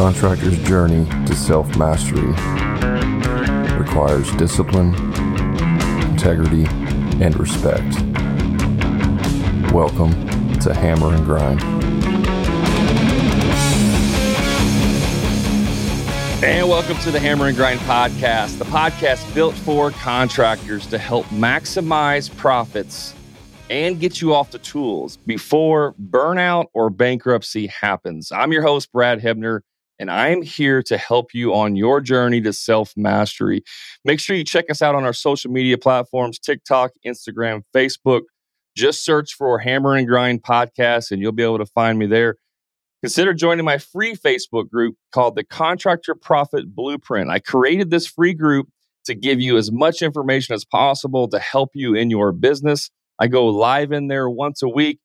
contractor's journey to self mastery requires discipline, integrity, and respect. Welcome to Hammer and Grind. And welcome to the Hammer and Grind podcast, the podcast built for contractors to help maximize profits and get you off the tools before burnout or bankruptcy happens. I'm your host, Brad Hebner, and I'm here to help you on your journey to self mastery. Make sure you check us out on our social media platforms TikTok, Instagram, Facebook. Just search for Hammer and Grind Podcast, and you'll be able to find me there. Consider joining my free Facebook group called the Contractor Profit Blueprint. I created this free group to give you as much information as possible to help you in your business. I go live in there once a week,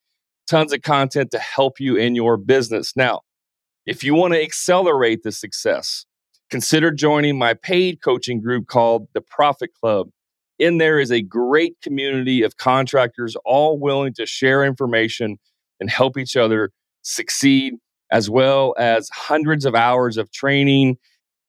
tons of content to help you in your business. Now, if you want to accelerate the success, consider joining my paid coaching group called the Profit Club. In there is a great community of contractors all willing to share information and help each other succeed, as well as hundreds of hours of training,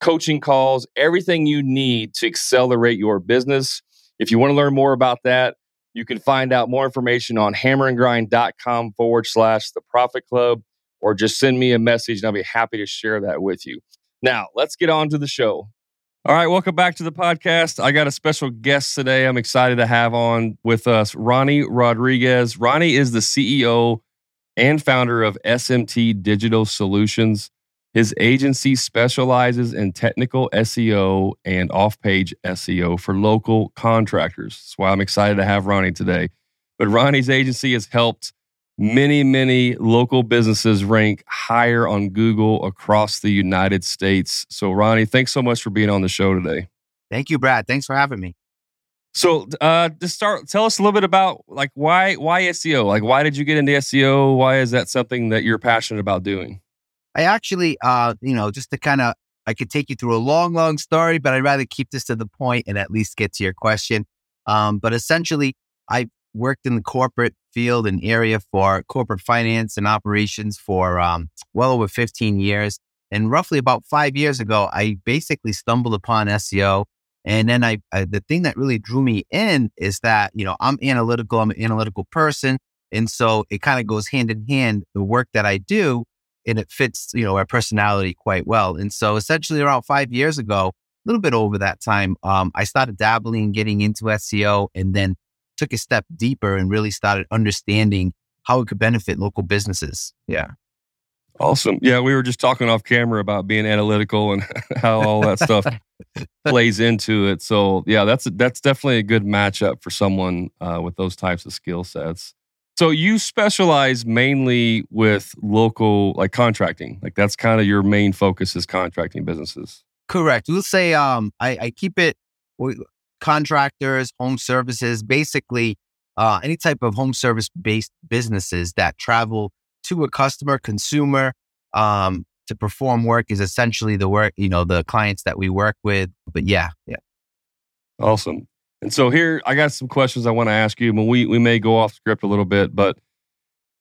coaching calls, everything you need to accelerate your business. If you want to learn more about that, you can find out more information on hammerandgrind.com forward slash the profit club, or just send me a message and I'll be happy to share that with you. Now, let's get on to the show. All right, welcome back to the podcast. I got a special guest today. I'm excited to have on with us Ronnie Rodriguez. Ronnie is the CEO and founder of SMT Digital Solutions. His agency specializes in technical SEO and off page SEO for local contractors. That's why I'm excited to have Ronnie today. But Ronnie's agency has helped many, many local businesses rank higher on Google across the United States. So, Ronnie, thanks so much for being on the show today. Thank you, Brad. Thanks for having me. So, uh, to start, tell us a little bit about like why why SEO? Like, why did you get into SEO? Why is that something that you're passionate about doing? I actually, uh, you know, just to kind of, I could take you through a long, long story, but I'd rather keep this to the point and at least get to your question. Um, but essentially, I worked in the corporate field and area for corporate finance and operations for um, well over 15 years. And roughly about five years ago, I basically stumbled upon SEO. And then I, I the thing that really drew me in is that, you know, I'm analytical, I'm an analytical person. And so it kind of goes hand in hand, the work that I do and it fits, you know, our personality quite well. And so essentially around five years ago, a little bit over that time, um, I started dabbling getting into SEO and then took a step deeper and really started understanding how it could benefit local businesses. Yeah. Awesome. Yeah, we were just talking off camera about being analytical and how all that stuff plays into it. So yeah, that's that's definitely a good matchup for someone uh, with those types of skill sets. So you specialize mainly with local like contracting. Like that's kind of your main focus is contracting businesses. Correct. We'll say um I, I keep it contractors, home services, basically uh, any type of home service based businesses that travel to a customer, consumer, um, to perform work is essentially the work, you know, the clients that we work with. But yeah, yeah. Awesome. And so here, I got some questions I want to ask you. But we we may go off script a little bit, but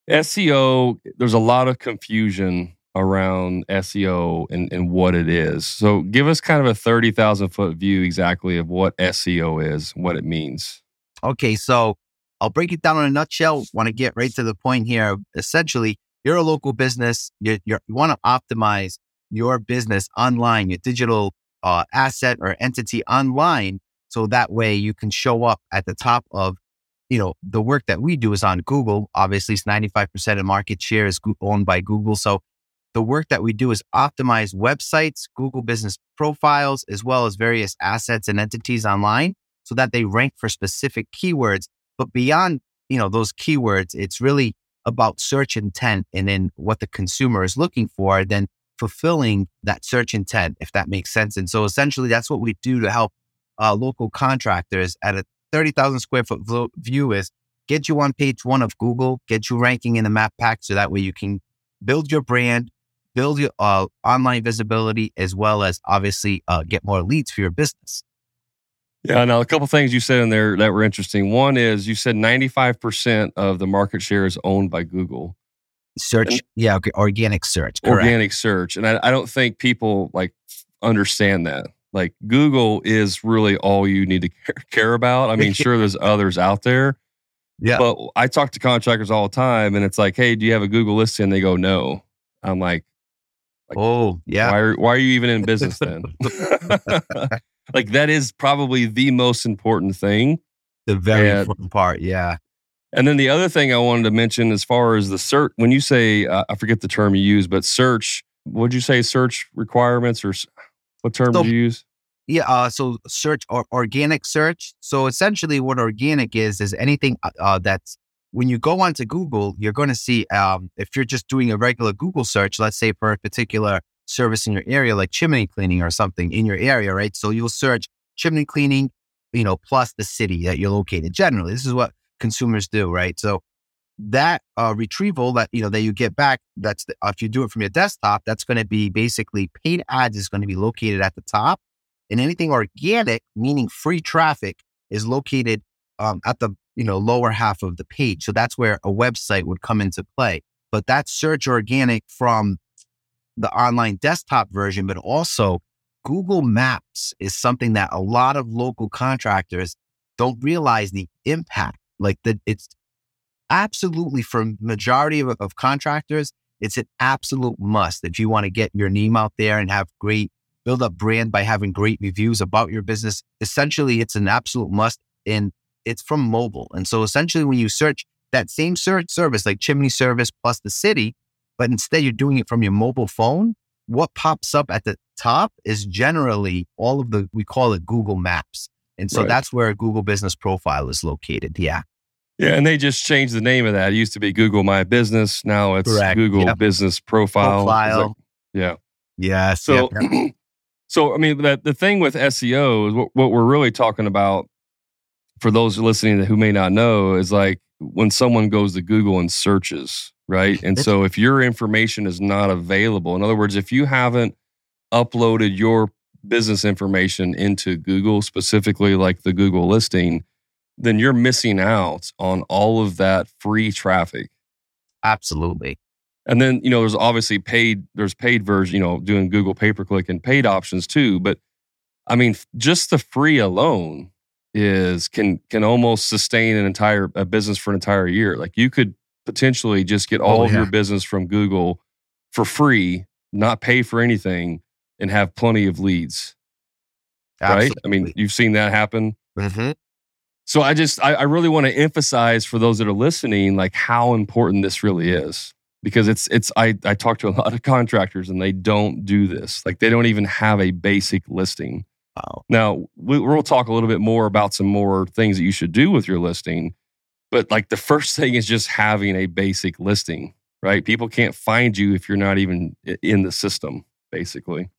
SEO, there's a lot of confusion around SEO and, and what it is. So give us kind of a 30,000 foot view exactly of what SEO is, what it means. Okay, so I'll break it down in a nutshell. Want to get right to the point here. Essentially, you're a local business. You're, you're, you want to optimize your business online, your digital uh, asset or entity online so that way you can show up at the top of, you know, the work that we do is on Google. Obviously, it's 95% of market share is owned by Google. So the work that we do is optimize websites, Google business profiles, as well as various assets and entities online so that they rank for specific keywords. But beyond, you know, those keywords, it's really about search intent and then what the consumer is looking for, then fulfilling that search intent, if that makes sense. And so essentially that's what we do to help uh, local contractors at a 30,000 square foot view is get you on page one of Google, get you ranking in the map pack so that way you can build your brand, build your uh, online visibility, as well as obviously uh, get more leads for your business. Yeah, now a couple things you said in there that were interesting. One is you said 95% of the market share is owned by Google. Search, And- yeah, okay, organic search, correct. organic search. And I, I don't think people like understand that. Like Google is really all you need to care, care about. I mean, sure, there's others out there, Yeah, but I talk to contractors all the time, and it's like, hey, do you have a Google listing? And they go, no. I'm like, like, oh, yeah, why, are, why are you even in business then? like that is probably the most important thing. the very and- important part. Yeah, And then the other thing I wanted to mention, as far as the search, when you say, uh, I forget the term you use, but search, would you say search requirements or what term So- do you use? yeah. Uh, so search or organic search. So essentially, what organic is is anything uh, uh, that's when you go onto Google, you're going to see um, if you're just doing a regular Google search, let's say for a particular service in your area, like chimney cleaning or something in your area, right? So you'll search chimney cleaning, you know, plus the city that you're located. Generally, this is what consumers do, right? So that uh, retrieval that you know that you get back, that's the, if you do it from your desktop, that's going to be basically paid ads is going to be located at the top, and anything organic, meaning free traffic, is located um, at the you know lower half of the page. So that's where a website would come into play. But that's search organic from the online desktop version, but also Google Maps is something that a lot of local contractors don't realize the impact. Like that, it's absolutely for majority of, of contractors, it's an absolute must if you want to get your name out there and have great build up brand by having great reviews about your business. Essentially, it's an absolute must, and it's from mobile. And so, essentially, when you search that same search service, like Chimney Service plus the city, but instead you're doing it from your mobile phone, what pops up at the top is generally all of the we call it Google Maps. And so Right. that's where a Google business profile is located. Yeah. Yeah, and they just changed the name of that. It used to be Google My Business. Now it's Correct. Google Yep. Business Profile. Like- Profile. yeah. Yes. So, yep, yep. so I mean, that the thing with SEO is what, what we're really talking about. For those listening who may not know, is like when someone goes to Google and searches, right? And so, if your information is not available, in other words, if you haven't uploaded your business information into Google, specifically like the Google listing, then you're missing out on all of that free traffic. Absolutely. And then, you know, there's obviously paid, there's paid version, you know, doing Google pay per click and paid options too. But I mean, just the free alone is can can almost sustain an entire a business for an entire year. Like you could potentially just get all Oh, of your business from Google for free, not pay for anything, and have plenty of leads. Right? I mean, you've seen that happen. Mhm. So I just I, I really want to emphasize for those that are listening, like how important this really is. Because it's it's I, I talk to a lot of contractors and they don't do this. Like they don't even have a basic listing. Wow. Now we, we'll talk a little bit more about some more things that you should do with your listing. But like the first thing is just having a basic listing, right? People can't find you if you're not even in the system, basically.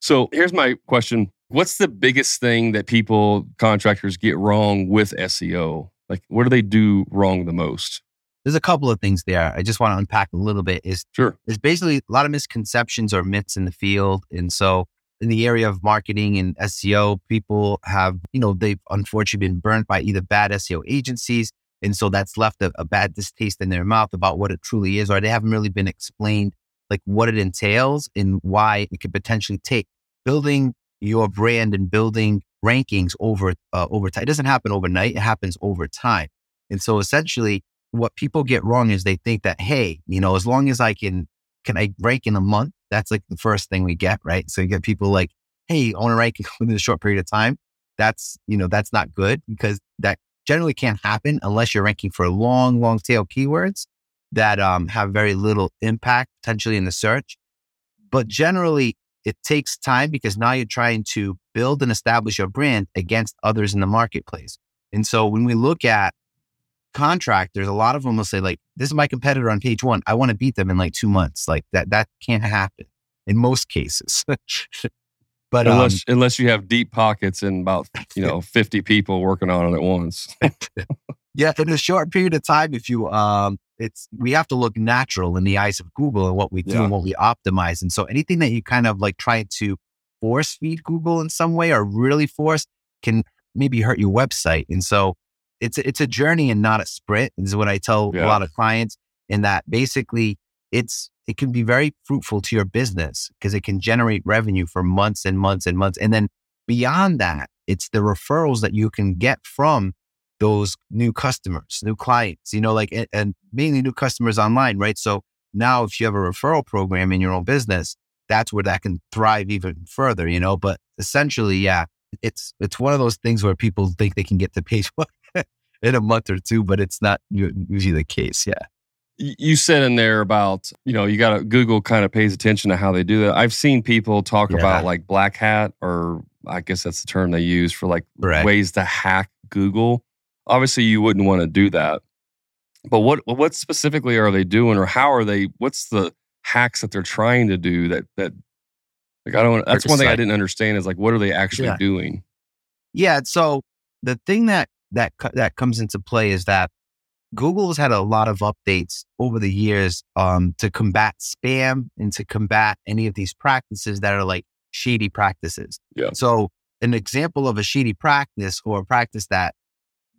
So here's my question. What's the biggest thing that people, contractors, get wrong with SEO? Like, what do they do wrong the most? There's a couple of things there. I just want to unpack a little bit. Is Sure. there's basically a lot of misconceptions or myths in the field. And so in the area of marketing and SEO, people have, you know, they've unfortunately been burnt by either bad SEO agencies. And so that's left a, a bad distaste in their mouth about what it truly is, or they haven't really been explained like what it entails and why it could potentially take building your brand and building rankings over uh, over time. It doesn't happen overnight. It happens over time. And so essentially what people get wrong is they think that, hey, you know, as long as I can can I rank in a month? That's like the first thing we get, right? So you get people like, hey, I want to rank within a short period of time. That's, you know, that's not good because that generally can't happen unless you're ranking for long, long tail keywords that um, have very little impact potentially in the search. But generally, it takes time because now you're trying to build and establish your brand against others in the marketplace. And so when we look at contractors, a lot of them will say, like, this is my competitor on page one. I want to beat them in like two months. Like that, that can't happen in most cases. but um, unless unless you have deep pockets and about you know 50 people working on it at once. yeah, in a short period of time, if you um it's we have to look natural in the eyes of Google and what we do Yeah. and what we optimize. And so anything that you kind of like try to force feed Google in some way or really force can maybe hurt your website. And so it's it's a journey and not a sprint. Is what I tell Yeah. a lot of clients. in that basically it's it can be very fruitful to your business because it can generate revenue for months and months and months. And then beyond that, it's the referrals that you can get from those new customers, new clients, you know, like, and, and mainly new customers online, right? So now if you have a referral program in your own business, that's where that can thrive even further, you know, but essentially, yeah, it's, it's one of those things where people think they can get to page one in a month or two, but it's not usually the case. Yeah you said in there about you know you got to google kind of pays attention to how they do that i've seen people talk yeah. about like black hat or i guess that's the term they use for like right. ways to hack google obviously you wouldn't want to do that but what what specifically are they doing or how are they what's the hacks that they're trying to do that that like i don't that's one thing i didn't understand is like what are they actually yeah. doing yeah so the thing that that that comes into play is that Google has had a lot of updates over the years um, to combat spam and to combat any of these practices that are like shady practices. Yeah. So, an example of a shady practice or a practice that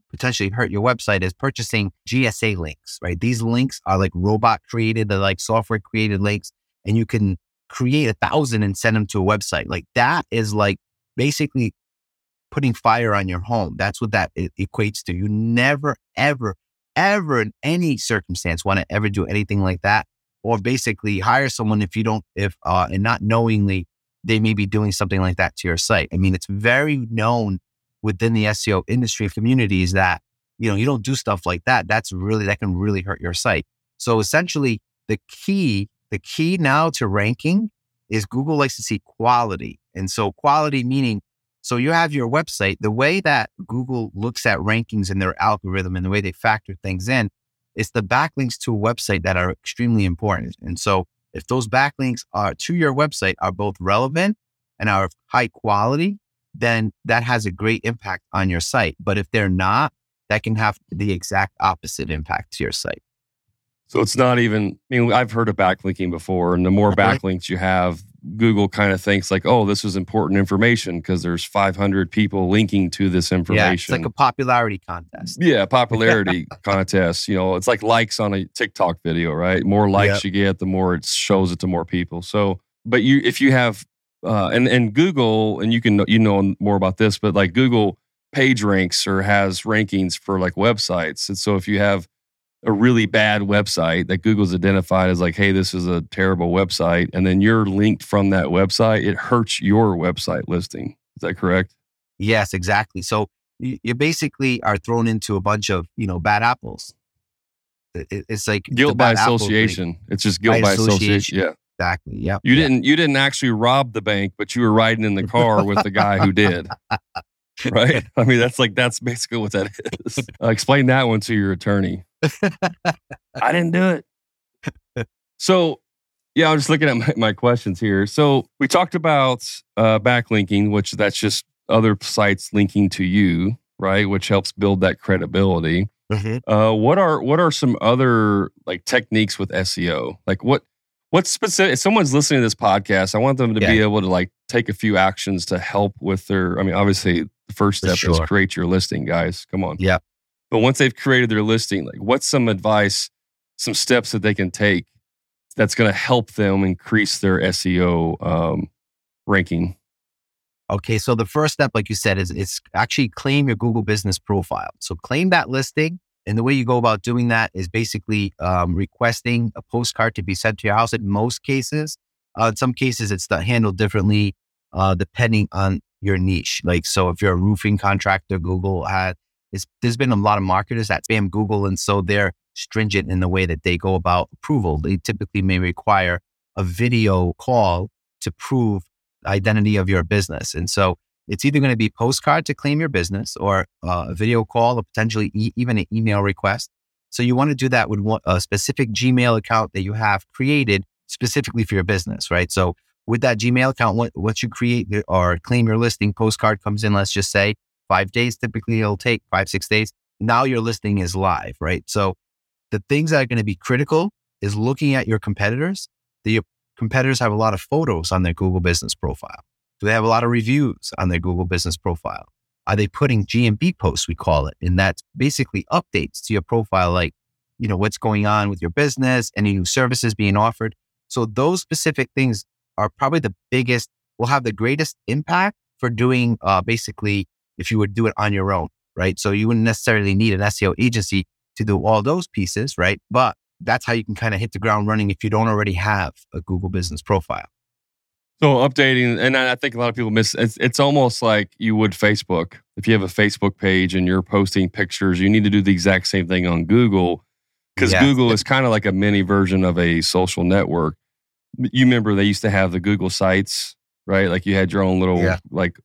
potentially hurt your website is purchasing GSA links, right? These links are like robot created, they're like software created links, and you can create a thousand and send them to a website. Like that is like basically putting fire on your home. That's what that equates to. You never, ever ever in any circumstance want to ever do anything like that or basically hire someone if you don't if uh and not knowingly they may be doing something like that to your site i mean it's very known within the seo industry communities that you know you don't do stuff like that that's really that can really hurt your site so essentially the key the key now to ranking is google likes to see quality and so quality meaning so you have your website. The way that Google looks at rankings in their algorithm and the way they factor things in, it's the backlinks to a website that are extremely important. And so if those backlinks are to your website are both relevant and are high quality, then that has a great impact on your site. But if they're not, that can have the exact opposite impact to your site. So it's not even, I mean, I've heard of backlinking before, and the more uh-huh. backlinks you have, Google kind of thinks like, oh, this is important information because there's 500 people linking to this information. Yeah, it's like a popularity contest. Yeah, popularity contest. You know, it's like likes on a TikTok video, right? More likes yep. you get, the more it shows it to more people. So, but you, if you have, uh, and and Google, and you can you know more about this, but like Google page ranks or has rankings for like websites, and so if you have a really bad website that Google's identified as like, hey, this is a terrible website, and then you're linked from that website, it hurts your website listing. Is that correct? Yes, exactly. So you basically are thrown into a bunch of you know bad apples. It's like guilt by association. It's just guilt by association. association. Yeah, exactly. Yeah. You didn't you didn't actually rob the bank, but you were riding in the car with the guy who did. right? I mean, that's like that's basically what that is. Uh, explain that one to your attorney. I didn't do it. So, yeah, I'm just looking at my, my questions here. So, we talked about uh, backlinking, which that's just other sites linking to you, right? Which helps build that credibility. Mm-hmm. Uh, what are what are some other like techniques with SEO? Like what what specific? If someone's listening to this podcast, I want them to yeah. be able to like take a few actions to help with their. I mean, obviously, the first step sure. is create your listing, guys. Come on. Yeah. But once they've created their listing, like what's some advice, some steps that they can take that's going to help them increase their SEO um, ranking? Okay, so the first step, like you said, is it's actually claim your Google Business profile. So claim that listing, and the way you go about doing that is basically um, requesting a postcard to be sent to your house. In most cases, uh, in some cases, it's handled differently uh, depending on your niche. Like, so if you're a roofing contractor, Google had there's been a lot of marketers that spam Google, and so they're stringent in the way that they go about approval. They typically may require a video call to prove identity of your business, and so it's either going to be postcard to claim your business or uh, a video call or potentially e- even an email request. So you want to do that with a specific Gmail account that you have created specifically for your business, right? So with that Gmail account, once you create or claim your listing, postcard comes in, let's just say five days typically it'll take five, six days. Now your listing is live, right? So the things that are going to be critical is looking at your competitors. The competitors have a lot of photos on their Google business profile. Do they have a lot of reviews on their Google business profile? Are they putting GMB posts, we call it? And that's basically updates to your profile like you know, what's going on with your business, any new services being offered. So those specific things are probably the biggest, will have the greatest impact for doing uh, basically if you would do it on your own, right? So you wouldn't necessarily need an SEO agency to do all those pieces, right? But that's how you can kind of hit the ground running if you don't already have a Google business profile. So updating, and I think a lot of people miss. It's, it's almost like you would Facebook. If you have a Facebook page and you're posting pictures, you need to do the exact same thing on Google because Yeah. Google is kind of like a mini version of a social network. You remember they used to have the Google sites, right? Like you had your own little Yeah. like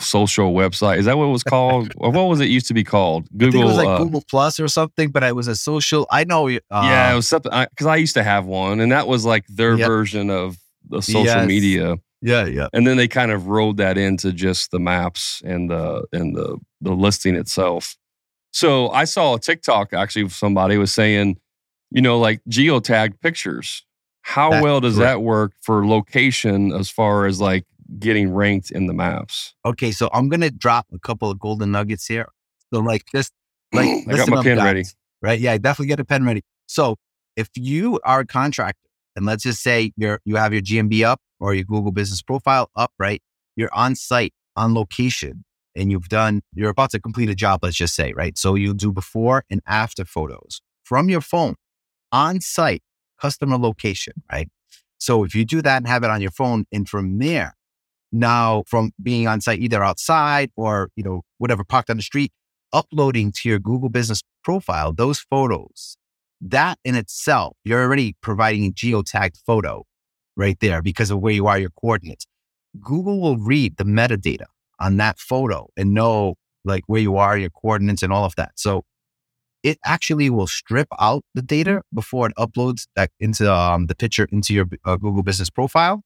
social website. Is that what it was called, or what was it used to be called? I think Google. it was like uh, Google Plus or something, but it was a social. I know. Uh, yeah, it was something because I, used to have one, and that was like their Yep. version of the social Yes. media. yeah, yeah. and then they kind of rolled that into just the maps and the and the the listing itself. So I saw a TikTok actually. Somebody was saying, you know, like geotagged pictures. How That's well does correct. that work for location as far as like getting ranked in the maps? Okay, so I'm gonna drop a couple of golden nuggets here. So like just like I got my up, pen guys, ready. Right? Yeah, definitely get a pen ready. So if you are a contractor and let's just say you're you have your GMB up or your Google business profile up, right? You're on site, on location, and you've done you're about to complete a job, let's just say, right? So you do before and after photos from your phone on site, customer location, right? So if you do that and have it on your phone, and from there, now from being on site either outside or you know whatever parked on the street uploading to your google business profile those photos that in itself you're already providing a geotagged photo right there because of where you are your coordinates google will read the metadata on that photo and know like where you are your coordinates and all of that so it actually will strip out the data before it uploads that into um, the picture into your uh, google business profile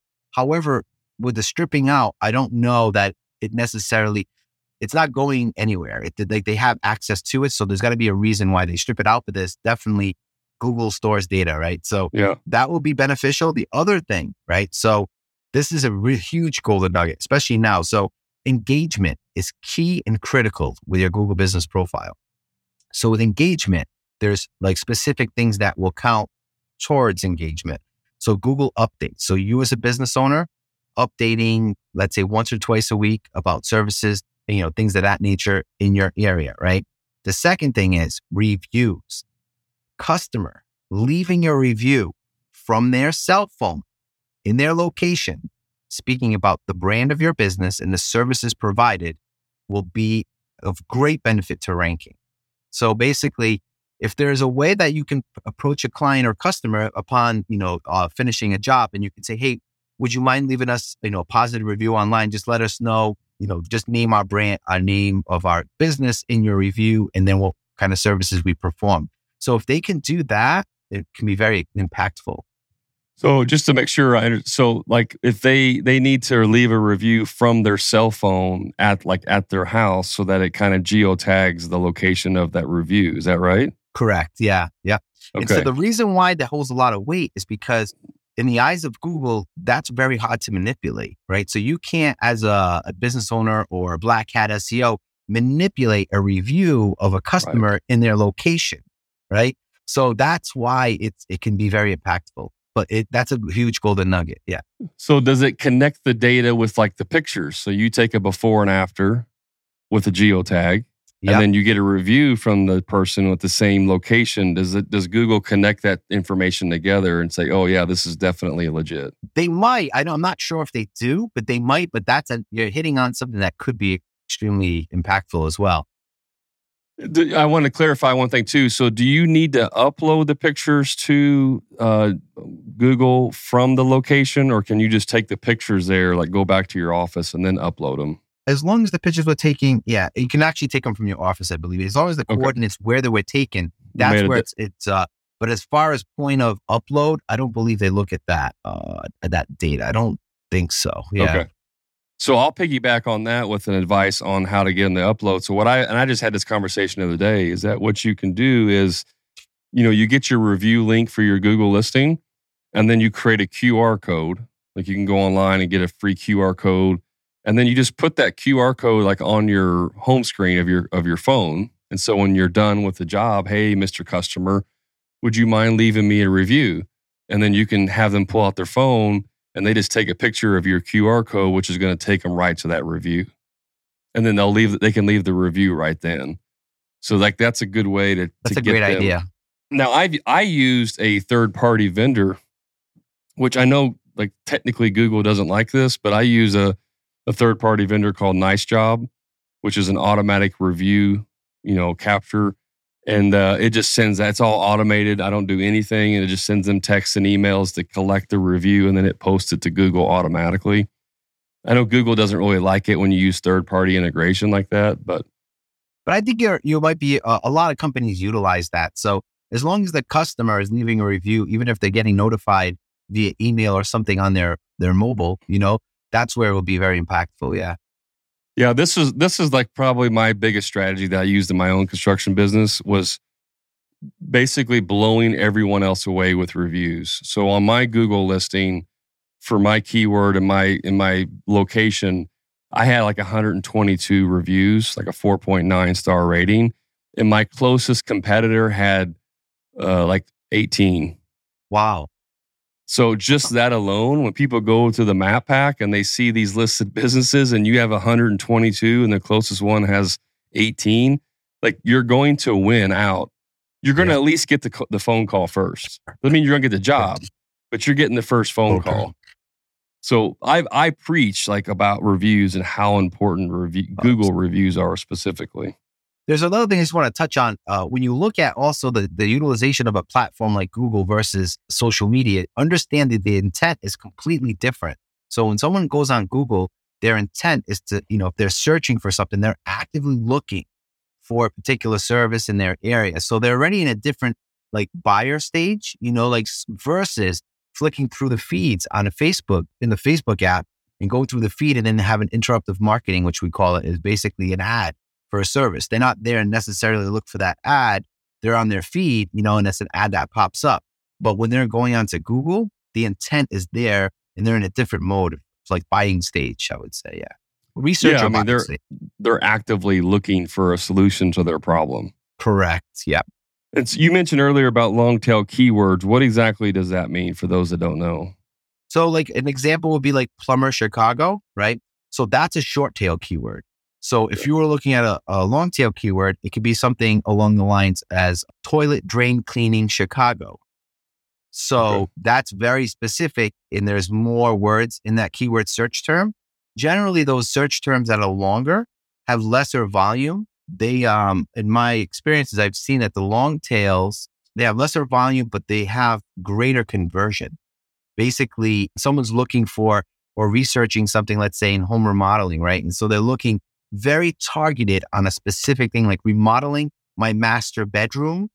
however with the stripping out, I don't know that it necessarily it's not going anywhere. It like they have access to it, so there's got to be a reason why they strip it out. But there's definitely Google stores data, right? So Yeah. that will be beneficial. The other thing, right? So this is a re- huge golden nugget, especially now. So engagement is key and critical with your Google business profile. So with engagement, there's like specific things that will count towards engagement. So Google updates. So you as a business owner, updating, let's say once or twice a week about services, you know, things of that nature in your area, right? The second thing is reviews. Customer leaving a review from their cell phone in their location, speaking about the brand of your business and the services provided will be of great benefit to ranking. So basically, if there's a way that you can approach a client or customer upon, you know, uh, finishing a job and you can say, Hey, would you mind leaving us, you know, a positive review online? Just let us know, you know, just name our brand, our name of our business in your review, and then what kind of services we perform. So if they can do that, it can be very impactful. So just to make sure I so like if they they need to leave a review from their cell phone at like at their house so that it kind of geotags the location of that review. Is that right? Correct. Yeah. Yeah. And so the reason why that holds a lot of weight is because in the eyes of Google, that's very hard to manipulate, right? So you can't, as a, a business owner or a black hat SEO, manipulate a review of a customer in their location, right? So that's why it's it can be very impactful. But it that's a huge golden nugget. Yeah. So does it connect the data with like the pictures? So you take a before and after with a geotag, Yeah. and then you get a review from the person with the same location. Does it does Google connect that information together and say, "Oh yeah, this is definitely legit"? They might. I know I'm not sure if they do, but they might. But that's a you're hitting on something that could be extremely impactful as well. I want to clarify one thing too. So, do you need to upload the pictures to uh, Google from the location, or can you just take the pictures there, like go back to your office and then upload them? as long as the pictures were taken, yeah, you can actually take them from your office, I believe. As long as the Okay. coordinates where they were taken, that's where it's it's. uh But as far as point of upload, I don't believe they look at that uh at that data. I don't think so. Yeah. Okay. So I'll piggyback on that with an advice on how to get in the upload. So what I and I just had this conversation the other day is that what you can do is, you know, you get your review link for your Google listing, and then you create a QR code. Like you can go online and get a free QR code, and then you just put that QR code like on your home screen of your of your phone. And so when you're done with the job, hey, Mr. Customer, would you mind leaving me a review? And then you can have them pull out their phone and they just take a picture of your QR code, which is going to take them right to that review. And then they'll leave, they can leave the review right then. So like that's a good way to. That's to a great them. idea. Now I I used a third party vendor, which I know like technically Google doesn't like this, but I use a a third party vendor called NiceJob, which is an automatic review, you know, capture, and uh, it just sends that's all automated. I don't do anything, and it just sends them texts and emails to collect the review, and then it posts it to Google automatically. I know Google doesn't really like it when you use third party integration like that, but But I think you're, you might be, uh, a lot of companies utilize that. So as long as the customer is leaving a review, even if they're getting notified via email or something on their, their mobile, you know, that's where it will be very impactful. Yeah. Yeah, this is this is like probably my biggest strategy that I used in my own construction business was basically blowing everyone else away with reviews. So on my Google listing for my keyword and my in my location, I had like 122 reviews, like a 4.9 star rating, and my closest competitor had uh, like 18. Wow. So just that alone, when people go to the map pack and they see these listed businesses and you have 122 and the closest one has 18, like you're going to win out. You're going to at least get the, the phone call first. Doesn't mean you're going to get the job, but you're getting the first phone Okay. call. So I I preach like about reviews and how important review, Google reviews are specifically. There's another thing I just want to touch on. Uh, when you look at also the, the utilization of a platform like Google versus social media, understand that the intent is completely different. So when someone goes on Google, their intent is to, you know, if they're searching for something, they're actively looking for a particular service in their area. So they're already in a different like buyer stage, you know, like versus flicking through the feeds on a Facebook in the Facebook app and going through the feed and then have an interruptive marketing, which we call it, is basically an ad for a service. They're not there and necessarily to look for that ad. They're on their feed, you know, and it's an ad that pops up. But when they're going onto Google, the intent is there and they're in a different mode. It's like buying stage, I would say. Yeah. Research. Yeah, I mean, they're-. They're actively looking for a solution to their problem. correct. Yeah. It's you mentioned earlier about long tail keywords. What exactly does that mean for those that don't know? So, like an example would be like plumber Chicago, right? So that's a short tail keyword. So if you were looking at a, a long tail keyword, it could be something along the lines as toilet drain cleaning Chicago. So Okay. that's very specific, and there's more words in that keyword search term. Generally, those search terms that are longer have lesser volume. They, um, in my experiences, I've seen that the long tails they have lesser volume, but they have greater conversion basically someone's looking for or researching something, let's say in home remodeling, right? And so they're looking very targeted on a specific thing, like remodeling my master bedroom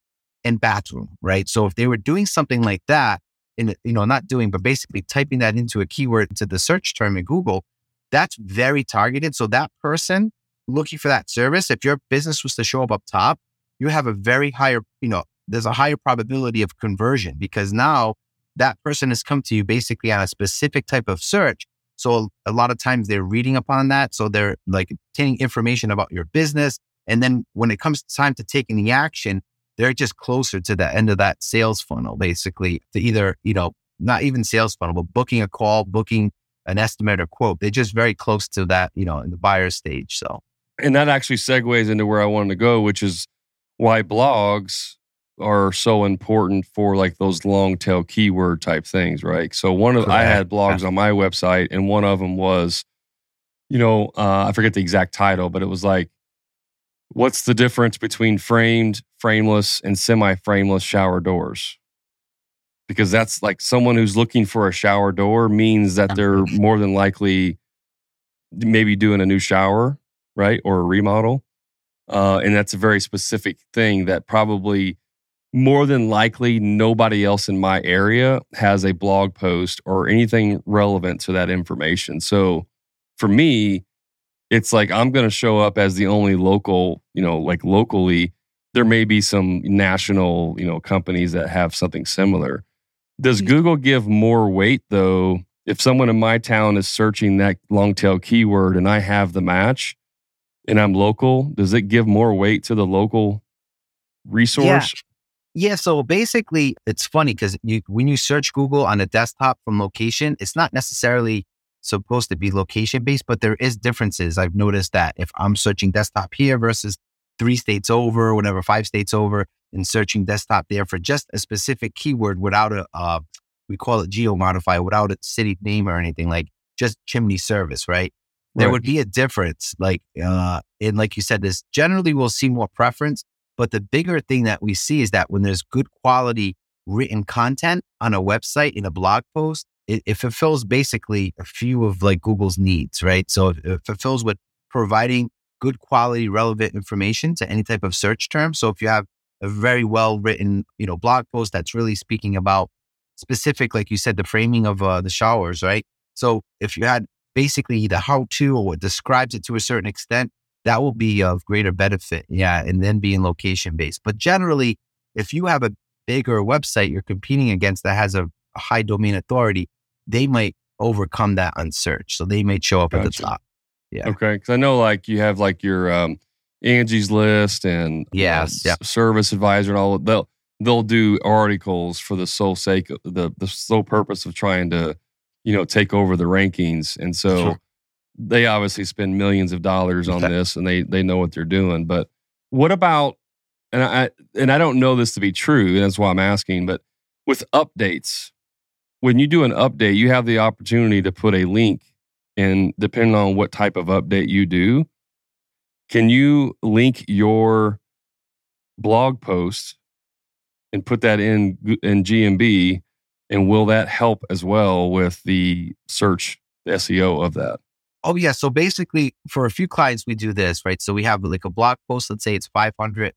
and bathroom, right? So if they were doing something like that, and you know, not doing, but basically typing that into a keyword into the search term in Google, that's very targeted. So that person looking for that service, if your business was to show up up top, you have a very higher, you know, there's a higher probability of conversion because now that person has come to you basically on a specific type of search. So a lot of times they're reading upon that. So they're like obtaining information about your business. And then when it comes time to taking the action, they're just closer to the end of that sales funnel, basically to either, you know, not even sales funnel, but booking a call, booking an estimate or quote. They're just very close to that, you know, in the buyer stage. So And that actually segues into where I wanted to go, which is why blogs are so important for like those long tail keyword type things, right? So one of I had Correct. blogs on my website, and one of them was, you know, uh, I forget the exact title, but it was like, what's the difference between framed, frameless, and semi-frameless shower doors? Because that's like someone who's looking for a shower door means that they're more than likely maybe doing a new shower, right, or a remodel. Uh, and that's a very specific thing that probably more than likely nobody else in my area has a blog post or anything relevant to that information. So for me, it's like I'm going to show up as the only local, you know, like locally. There may be some national, you know, companies that have something similar. Does Google give more weight though? If someone in my town is searching that long tail keyword and I have the match, and I'm local, does it give more weight to the local resource? Yeah, so basically, it's funny because you, when you search Google on a desktop from location, it's not necessarily supposed to be location based, but there is differences. I've noticed that if I'm searching desktop here versus three states over, whatever, five states over, and searching desktop there for just a specific keyword without a, uh, we call it geo modifier, without a city name or anything like just chimney service, right? There Right. would be a difference. Like, uh, and like you said, this generally we'll see more preference, but the bigger thing that we see is that when there's good quality written content on a website in a blog post, it, it fulfills basically a few of like Google's needs, right? So it, it fulfills with providing good quality, relevant information to any type of search term. So if you have a very well written, you know, blog post that's really speaking about specific, like you said, the framing of uh, the showers, right? So if you had basically the how to or what describes it to a certain extent, that will be of greater benefit. Yeah. And then being location based. But generally, if you have a bigger website you're competing against that has a, high domain authority, they might overcome that on search. So they may show up at the top. Yeah. Okay, because I know like you have like your um, Angie's List and Yes, uh, yep. Service Advisor and all. They'll they'll do articles for the sole sake of the the sole purpose of trying to you know take over the rankings, and so Sure. They obviously spend millions of dollars on this, and they they know what they're doing. But what about and I and I don't know this to be true, and that's why I'm asking. But with updates, when you do an update, you have the opportunity to put a link and depending on what type of update you do, can you link your blog post and put that in in GMB? And will that help as well with the search, the SEO of that? Oh yeah. So basically, for a few clients, we do this, right? So we have like a blog post. Let's say it's 500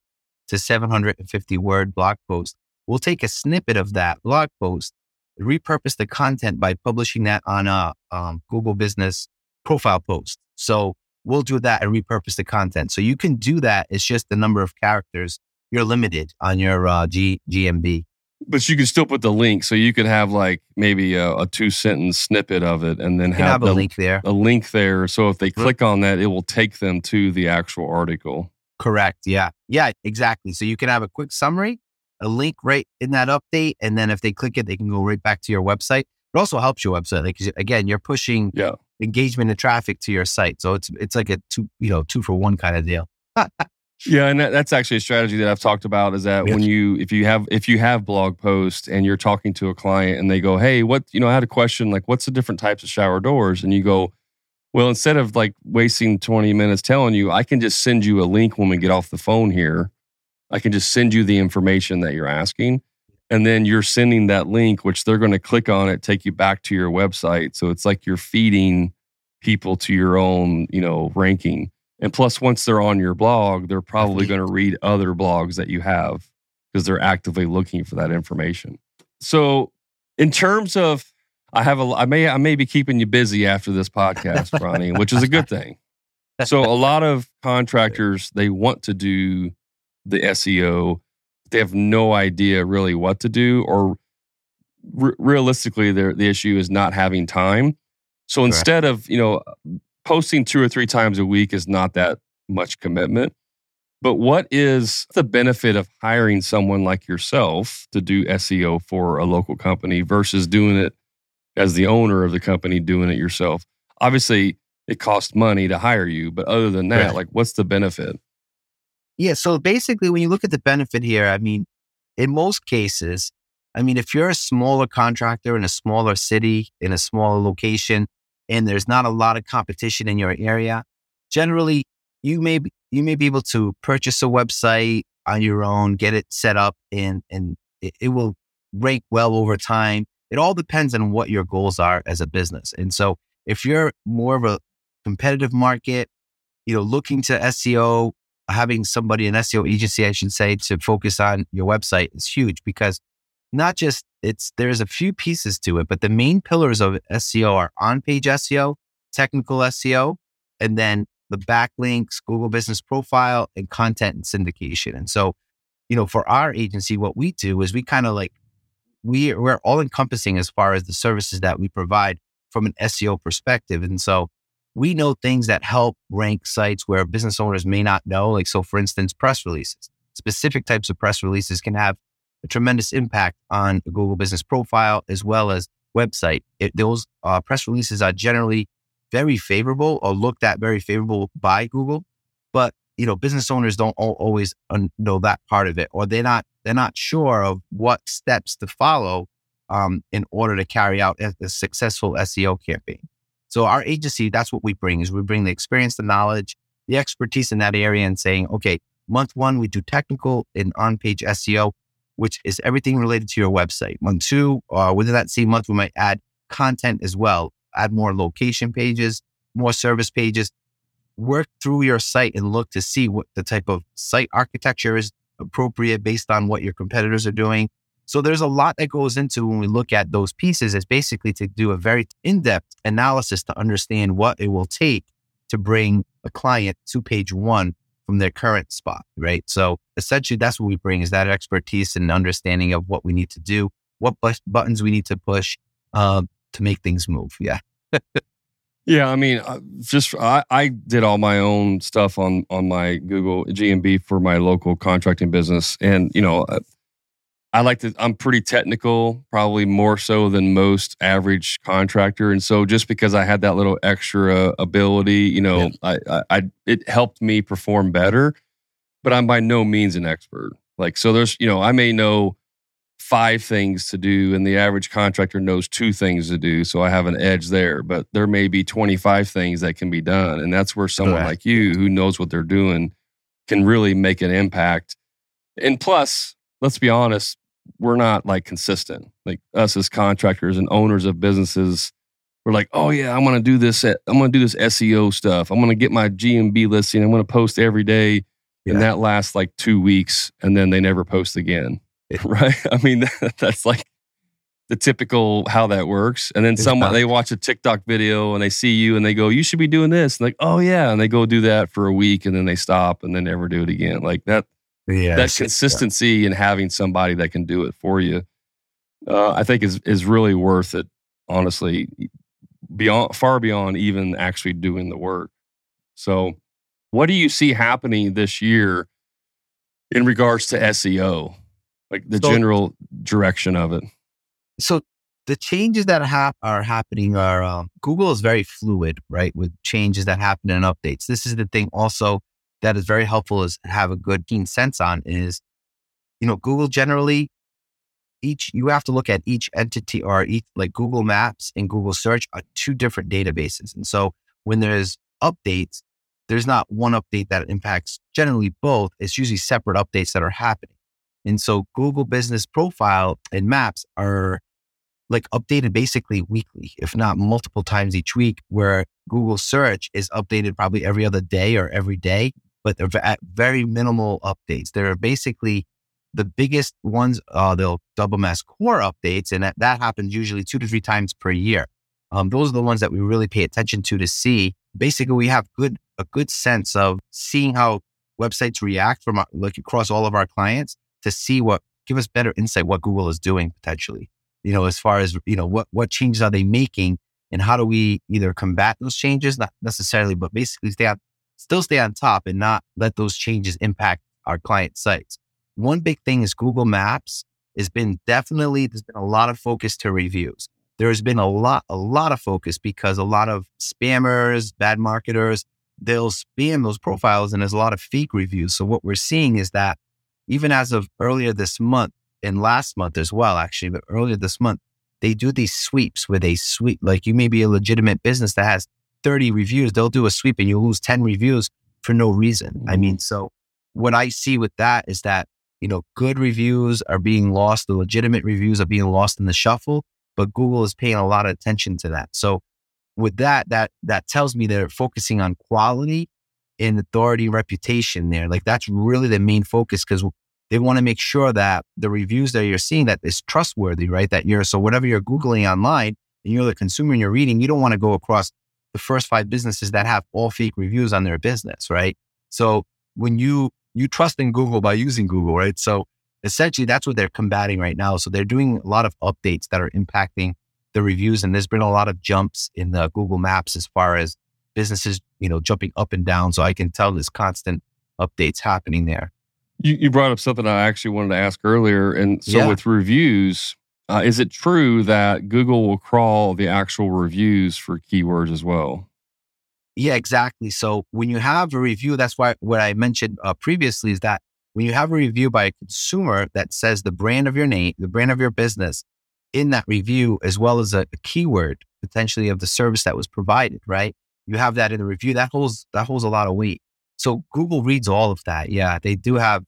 to 750 word blog post. We'll take a snippet of that blog post, repurpose the content by publishing that on a um, Google Business profile post. So we'll do that and repurpose the content. So you can do that. It's just the number of characters. You're limited on your uh, G- GMB. But you can still put the link, so you could have like maybe a, a two sentence snippet of it, and then have, have a link there. a link there. So if they Mhm. click on that, it will take them to the actual article. Correct. Yeah. Yeah, exactly. So you can have a quick summary, a link right in that update. And then if they click it, they can go right back to your website. It also helps your website. Like, again, you're pushing Yeah. engagement and traffic to your site. So it's, it's like a two, you know, two for one kind of deal. Yeah, and that, that's actually a strategy that I've talked about. Is that when you if you have if you have blog posts and you're talking to a client and they go, "Hey, what you know?" I had a question like, "What's the different types of shower doors?" And you go, "Well, instead of like wasting 20 minutes telling you, I can just send you a link when we get off the phone here. I can just send you the information that you're asking." And then you're sending that link, which they're going to click on it, take you back to your website. So it's like you're feeding people to your own, you know, ranking. And plus, once they're on your blog, they're probably going to read other blogs that you have because they're actively looking for that information. So, in terms of, I have a, I may, I may be keeping you busy after this podcast, Ronnie, which is a good thing. So, a lot of contractors they want to do the SEO, they have no idea really what to do, or re- realistically, the issue is not having time. So instead of you know posting two or three times a week is not that much commitment. But what is the benefit of hiring someone like yourself to do SEO for a local company versus doing it as the owner of the company doing it yourself? Obviously, it costs money to hire you, but other than that, Right. like what's the benefit? Yeah. So basically, when you look at the benefit here, I mean, in most cases, I mean, if you're a smaller contractor in a smaller city, in a smaller location, and there's not a lot of competition in your area, generally you may be, you may be able to purchase a website on your own, get it set up, and and it, it will rank well over time. It all depends on what your goals are as a business. And so, if you're more of a competitive market, you know, looking to SEO, having somebody, an SEO agency, I should say, to focus on your website is huge because not just it's there's a few pieces to it, but the main pillars of SEO are on-page SEO, technical SEO, and then the backlinks, Google Business Profile, and content and syndication. And so, you know, for our agency, what we do is we kind of like we we're all encompassing as far as the services that we provide from an SEO perspective. And so we know things that help rank sites where business owners may not know. Like, so for instance, press releases. Specific types of press releases can have a tremendous impact on Google business profile as well as website. It, those uh, press releases are generally very favorable or looked at very favorable by Google, but you know business owners don't always know that part of it, or they're not they're not sure of what steps to follow um, in order to carry out a, a successful SEO campaign. So our agency, that's what we bring is we bring the experience, the knowledge, the expertise in that area and saying, okay, month one, we do technical and on-page SEO, which is everything related to your website. Month two, uh, within that same month, we might add content as well, add more location pages, more service pages, work through your site and look to see what the type of site architecture is appropriate based on what your competitors are doing. So there's a lot that goes into when we look at those pieces It's basically to do a very in-depth analysis to understand what it will take to bring a client to page one from their current spot, right? So essentially that's what we bring is that expertise and understanding of what we need to do, what buttons we need to push um, to make things move. Yeah. yeah, I mean, uh, just I, I did all my own stuff on on my Google GMB for my local contracting business, and you know, uh, I like to, I'm pretty technical, probably more so than most average contractor. And so just because I had that little extra ability, you know, yeah. I, I, I, it helped me perform better, but I'm by no means an expert. Like, so there's, you know, I may know five things to do and the average contractor knows two things to do. So I have an edge there, but there may be 25 things that can be done. And that's where someone like you who knows what they're doing can really make an impact. And plus, let's be honest, we're not like consistent. Like us as contractors and owners of businesses, we're like, oh yeah, I'm gonna do this. Eh, I'm gonna do this SEO stuff. I'm gonna get my GMB listing. I'm gonna post every day, yeah. and that lasts like two weeks, and then they never post again. right? I mean, that's like the typical how that works. And then someone they watch a TikTok video and they see you and they go, "You should be doing this." And like, "Oh yeah," and they go do that for a week and then they stop and then never do it again. Like that yeah, that consistency yeah. and having somebody that can do it for you, uh, I think is is really worth it. Honestly, beyond far beyond even actually doing the work. So, what do you see happening this year in regards to SEO, like the so, general direction of it? So the changes that hap- are happening are um, Google is very fluid, right? With changes that happen and updates. This is the thing also that is very helpful is have a good keen sense on is, you know, Google generally each you have to look at each entity or each like Google Maps and Google Search are two different databases. And so when there's updates, there's not one update that impacts generally both. It's usually separate updates that are happening. And so Google Business Profile and Maps are like updated basically weekly, if not multiple times each week, where Google Search is updated probably every other day or every day but they're at very minimal updates. They're basically the biggest ones, uh, they'll double mass core updates, and that, that happens usually two to three times per year. Um, those are the ones that we really pay attention to to see. Basically, we have good a good sense of seeing how websites react from our, like across all of our clients to see what give us better insight what Google is doing potentially. You know, as far as you know, what what changes are they making, and how do we either combat those changes, not necessarily, but basically stay on still stay on top and not let those changes impact our client sites. One big thing is Google Maps has been definitely, there's been a lot of focus to reviews. There has been a lot, a lot of focus because a lot of spammers, bad marketers, they'll spam those profiles and there's a lot of fake reviews. So what we're seeing is that even as of earlier this month and last month as well, actually, but earlier this month, they do these sweeps where they sweep, like you may be a legitimate business that has 30 reviews, they'll do a sweep and you lose 10 reviews for no reason. Mm-hmm. I mean, so what I see with that is that, you know, good reviews are being lost, the legitimate reviews are being lost in the shuffle, but Google is paying a lot of attention to that. So with that, that that tells me they're focusing on quality and authority reputation there. Like that's really the main focus because they want to make sure that the reviews that you're seeing that is trustworthy, right? That you're so whatever you're Googling online and you're the consumer and you're reading, you don't want to go across the first five businesses that have all fake reviews on their business, right? So when you you trust in Google by using Google, right? So essentially that's what they're combating right now. So they're doing a lot of updates that are impacting the reviews and there's been a lot of jumps in the Google Maps as far as businesses, you know, jumping up and down. So I can tell there's constant updates happening there. You, you brought up something I actually wanted to ask earlier. And so Yeah. with reviews, uh, is it true that Google will crawl the actual reviews for keywords as well? Yeah, exactly. So when you have a review, that's why what I mentioned uh, previously is that when you have a review by a consumer that says the brand of your name, the brand of your business in that review, as well as a, a keyword potentially of the service that was provided, right? You have that in the review. That holds that holds a lot of weight. So Google reads all of that. Yeah, they do have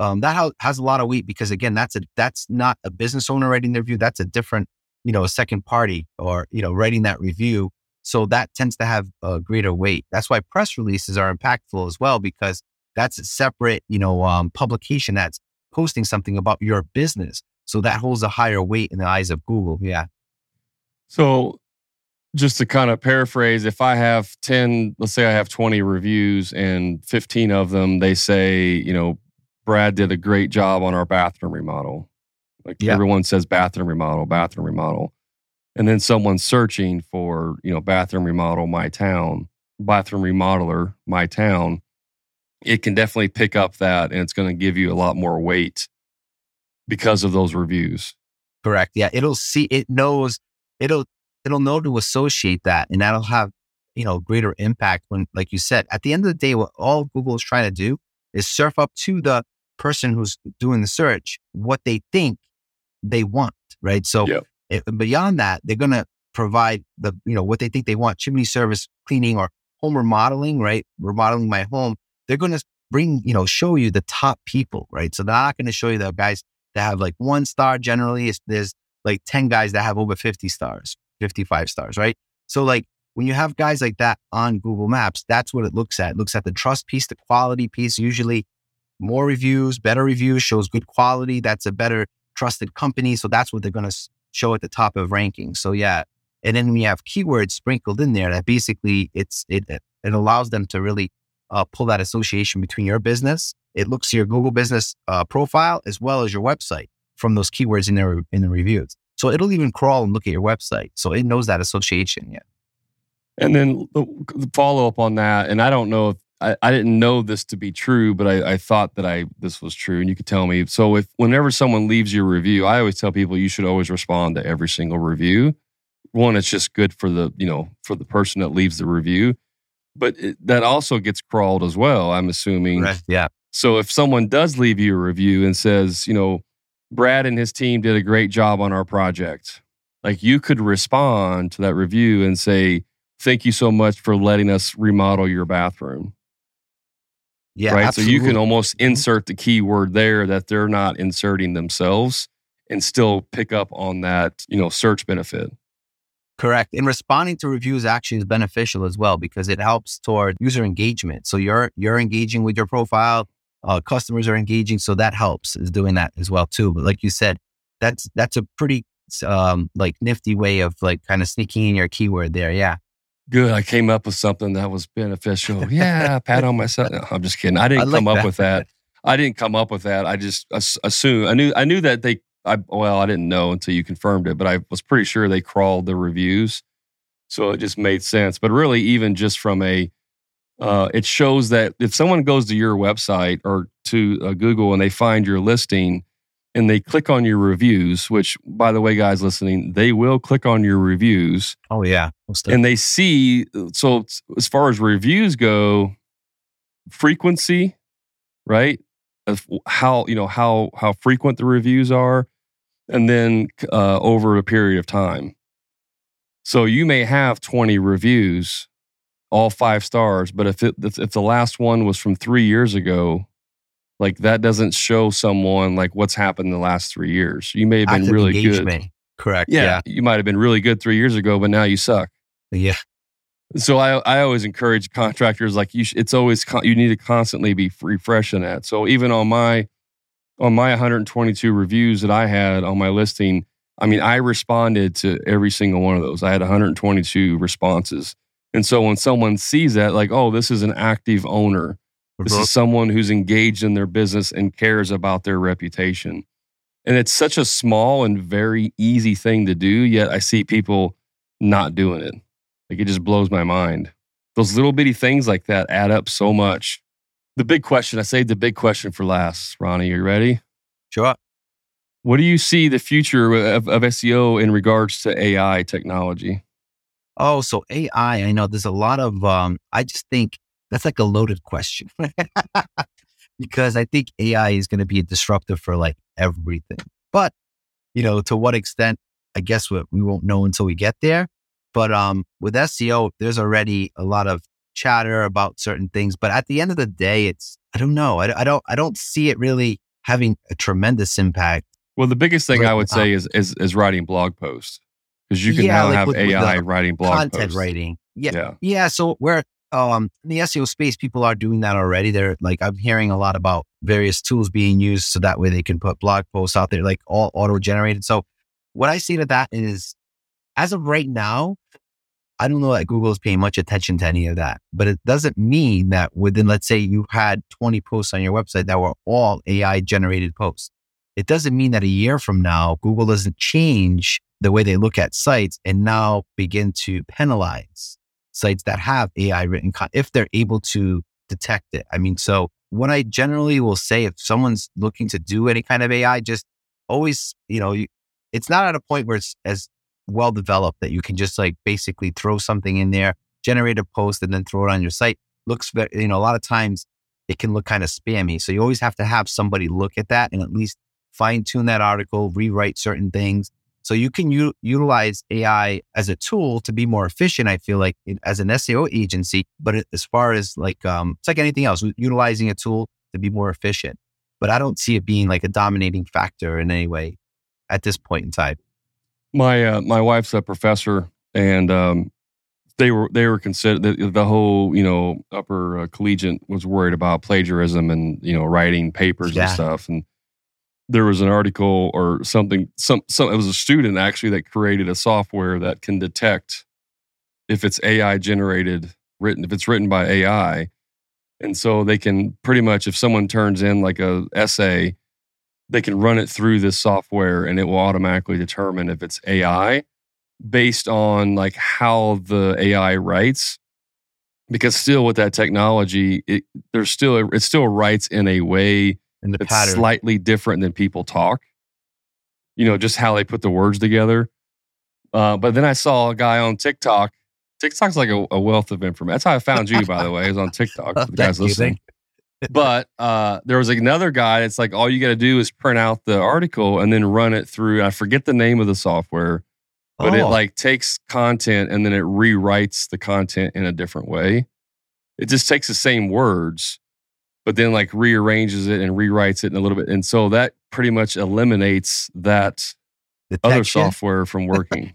um, that has a lot of weight because again, that's a that's not a business owner writing their review. That's a different, you know, a second party or you know writing that review. So that tends to have a greater weight. That's why press releases are impactful as well because that's a separate, you know, um, publication that's posting something about your business. So that holds a higher weight in the eyes of Google. Yeah. So, just to kind of paraphrase, if I have 10, let's say I have 20 reviews and 15 of them, they say, you know, Brad did a great job on our bathroom remodel. Like Yeah. everyone says bathroom remodel, bathroom remodel. And then someone's searching for, you know, bathroom remodel, my town, bathroom remodeler, my town. It can definitely pick up that and it's going to give you a lot more weight because of those reviews. Correct. Yeah. It'll see, it knows, it'll, it'll know to associate that and that'll have, you know, greater impact when, like you said, at the end of the day, what all Google is trying to do is surf up to the person who's doing the search what they think they want. Right. So Yep. it- eh, beyond that, they're going to provide the, you know, what they think they want chimney service, cleaning, or home remodeling, right? Remodeling my home. They're going to bring, you know, show you the top people, right? So they're not going to show you the guys that have like one star generally. There's like 10 guys that have over 50 stars, 55 stars, right? So like when you have guys like that on Google Maps, that's what it looks at. It looks at the trust piece, the quality piece, usually more reviews, better reviews shows good quality. That's a better trusted company. So that's what they're going to show at the top of rankings. So yeah. And then we have keywords sprinkled in there that basically it's, it, it allows them to really uh, pull that association between your business. It looks your Google business uh, profile as well as your website from those keywords in their in the reviews. So it'll even crawl and look at your website. So it knows that association. Yeah. And then the, the follow up on that, and I don't know if I, I didn't know this to be true, but I, I thought that I this was true, and you could tell me. So if whenever someone leaves your review, I always tell people you should always respond to every single review. One, it's just good for the you know for the person that leaves the review, but it, that also gets crawled as well. I'm assuming. Yeah. So if someone does leave you a review and says, you know, Brad and his team did a great job on our project, like you could respond to that review and say, thank you so much for letting us remodel your bathroom. Yeah. right. So you can almost Mhm. insert the keyword there that they're not inserting themselves and still pick up on that, you know, search benefit. Correct. And responding to reviews actually is beneficial as well because it helps toward user engagement. So you're you're engaging with your profile, uh, customers are engaging, so that helps is doing that as well too. But like you said, that's that's a pretty um like nifty way of like kind of sneaking in your keyword there. Yeah. Good. I came up with something that was beneficial. Yeah, pat on myself. No, I'm just kidding. I didn't I like come up that. with that. I didn't come up with that. I just as- assumed. I knew. I knew that they. I well, I didn't know until you confirmed it, but I was pretty sure they crawled the reviews, so it just made sense. But really, even just from a, uh, it shows that if someone goes to your website or to uh, Google and they find your listing, and they click on your reviews, which by the way, guys listening, they will click on your reviews. Oh yeah. And they see so as far as reviews go frequency right? Of how you know how how frequent the reviews are and then uh, over a period of time. So you may have 20 reviews all five stars but if it if the last one was from three years ago like that doesn't show someone like what's happened in the last three years you may have been Active really good engagement. Correct. yeah, you might have been really good three years ago but now you suck Yeah. so I, I always encourage contractors like you. Sh- it's always con- you need to constantly be refreshing that. So even on my on my 122 reviews that I had on my listing, I mean I responded to every single one of those. I had 122 responses, and so when someone sees that, like, oh, this is an active owner. This is someone who's engaged in their business and cares about their reputation. And it's such a small and very easy thing to do, yet I see people not doing it. Like it just blows my mind. Those little bitty things like that add up so much. The big question, I saved the big question for last. Ronnie, are you ready? Sure. What do you see the future of, of SEO in regards to AI technology? Oh, so AI, I know there's a lot of, um, I just think that's like a loaded question because I think AI is going to be a disruptor for like everything. But, you know, to what extent, I guess what we won't know until we get there. But um, with SEO, there's already a lot of chatter about certain things. But at the end of the day, it's, I don't know. I, I don't, I don't see it really having a tremendous impact. Well, the biggest thing I would say is, is is writing blog posts because you can Yeah, now like have with- with AI the writing blog content posts. writing. Yeah. Yeah. Yeah. So where um in the SEO space, people are doing that already. They're like I'm hearing a lot about various tools being used so that way they can put blog posts out there, like all auto generated. So what I say to that is as of right now, I don't know that Google is paying much attention to any of that. But it doesn't mean that within, let's say you had 20 posts on your website that were all AI generated posts. It doesn't mean that a year from now, Google doesn't change the way they look at sites and now begin to penalize sites that have AI written if they're able to detect it. I mean, so what I generally will say if someone's looking to do any kind of AI, just always, you know, you, it's not at a point where it's as well developed that you can just like basically throw something in there, generate a post, and then throw it on your site. Looks, ve- you know, a lot of times it can look kind of spammy. So you always have to have somebody look at that and at least fine tune that article, rewrite certain things. So you can u- utilize AI as a tool to be more efficient. I feel like it, as an SEO agency, but as far as like, um, it's like anything else, utilizing a tool to be more efficient. But I don't see it being like a dominating factor in any way at this point in time. My uh, my wife's a professor, and um, they were they were considered the, the whole you know upper uh, collegiate was worried about plagiarism and you know writing papers Yeah. and stuff. And there was an article or something. Some some it was a student actually that created a software that can detect if it's AI generated written if it's written by AI, and so they can pretty much if someone turns in like a essay they can run it through this software and it will automatically determine if it's AI based on like how the AI writes. Because still with that technology, it there's still it still writes in a way And the that's pattern. slightly different than people talk. You know, just how they put the words together. Uh, but then I saw a guy on TikTok. TikTok's like a, a wealth of information. That's how I found you, by the way, is on TikTok. Oh, the guys you, listening but uh, there was another guy. It's like all you got to do is print out the article and then run it through. I forget the name of the software, but it Oh. like takes content and then it rewrites the content in a different way. It just takes the same words, but then like rearranges it and rewrites it in a little bit. And so that pretty much eliminates that other software from working.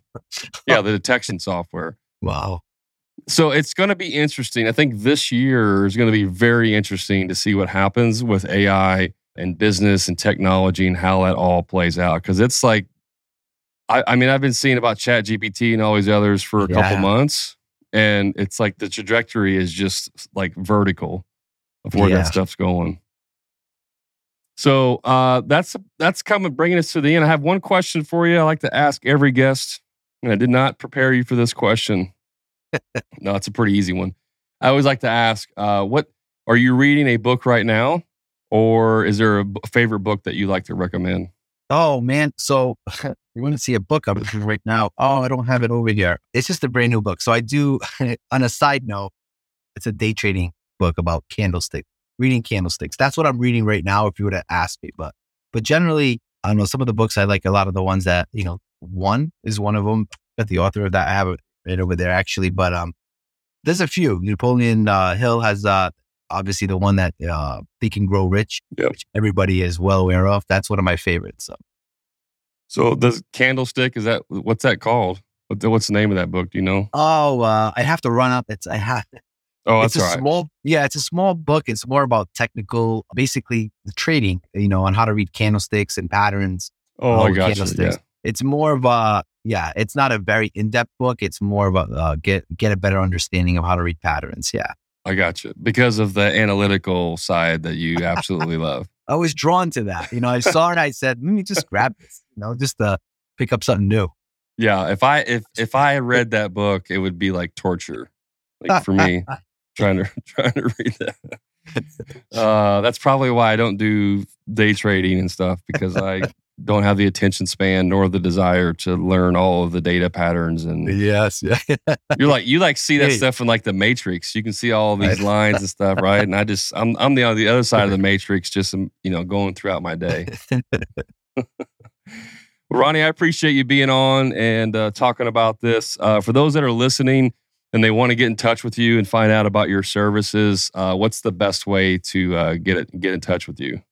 yeah, the detection software. Wow. So it's going to be interesting. I think this year is going to be very interesting to see what happens with AI and business and technology and how that all plays out. Because it's like, I, I mean, I've been seeing about Chat GPT and all these others for a couple months, and it's like the trajectory is just like vertical where Yeah. that stuff's going. So uh, that's that's coming, bringing us to the end. I have one question for you. I like to ask every guest, and I did not prepare you for this question. no, it's a pretty easy one. I always like to ask, uh, what are you reading a book right now, or is there a favorite book that you like to recommend? Oh man. So you want to see a book I'm reading right now? Oh, I don't have it over here. It's just a brand new book. So I do on a side note, it's a day trading book about candlestick, reading candlesticks. That's what I'm reading right now if you were to ask me. But but generally, I don't know, some of the books I like a lot of the ones that, you know, one is one of them. Got the author of that. I have it right over there actually. But um there's a few. Napoleon uh, Hill has uh obviously the one that uh Think and Grow Rich, Yep. which everybody is well aware of. That's one of my favorites. So So, the Candlestick is that what's that called? What's the name of that book? Do you know? Oh, uh, I have to run up. It's I have. Oh, it's a right. small. Yeah, it's a small book. It's more about technical, basically the trading. You know, on how to read candlesticks and patterns. Oh, all I the got you. Yeah. It's more of a. Yeah, it's not a very in depth book. It's more of a uh, get get a better understanding of how to read patterns. Yeah, I got you because of the analytical side that you absolutely love. I was drawn to that. You know, I saw it. And I said, let me just grab this. You know, just to pick up something new. Yeah, if I if if I read that book, it would be like torture, like for me trying to trying to read that. uh, that's probably why I don't do day trading and stuff because I don't have the attention span nor the desire to learn all of the data patterns and yes, yeah. you're like you like see that Hey. stuff in like the matrix you can see all these lines and stuff right and i just i'm i'm the on the other side of the matrix just um, you know going throughout my day Well, ronnie i appreciate you being on and uh, talking about this uh, for those that are listening and they want to get in touch with you and find out about your services uh, what's the best way to uh, get it get in touch with you? A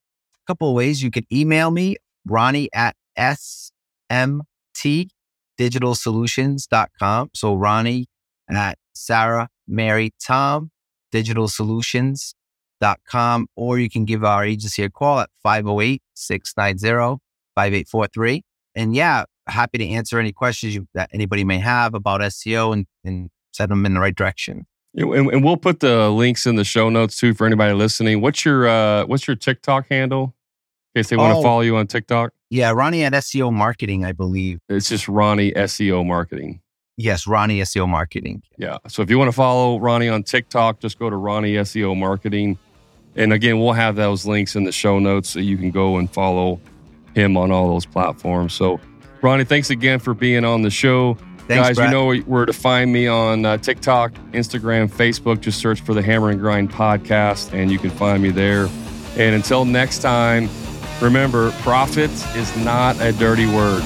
couple of ways you can email me ronnie at smtdigitalsolutions.com so ronnie at sarah mary tom digitalsolutions.com or you can give our agency a call at 508-690-5843 and yeah happy to answer any questions you, that anybody may have about seo and, and set them in the right direction and, and we'll put the links in the show notes too for anybody listening what's your uh, what's your tiktok handle in case they want to Oh. follow you on tiktok yeah ronnie at seo marketing i believe it's just ronnie seo marketing yes ronnie seo marketing Yeah. So if you want to follow Ronnie on TikTok, just go to Ronnie SEO Marketing. And again, we'll have those links in the show notes so you can go and follow him on all those platforms. So, Ronnie, thanks again for being on the show. Thanks, Guys, Brett. you know where to find me on uh, TikTok, Instagram, Facebook. Just search for the Hammer and Grind podcast and you can find me there. And until next time, remember profit is not a dirty word.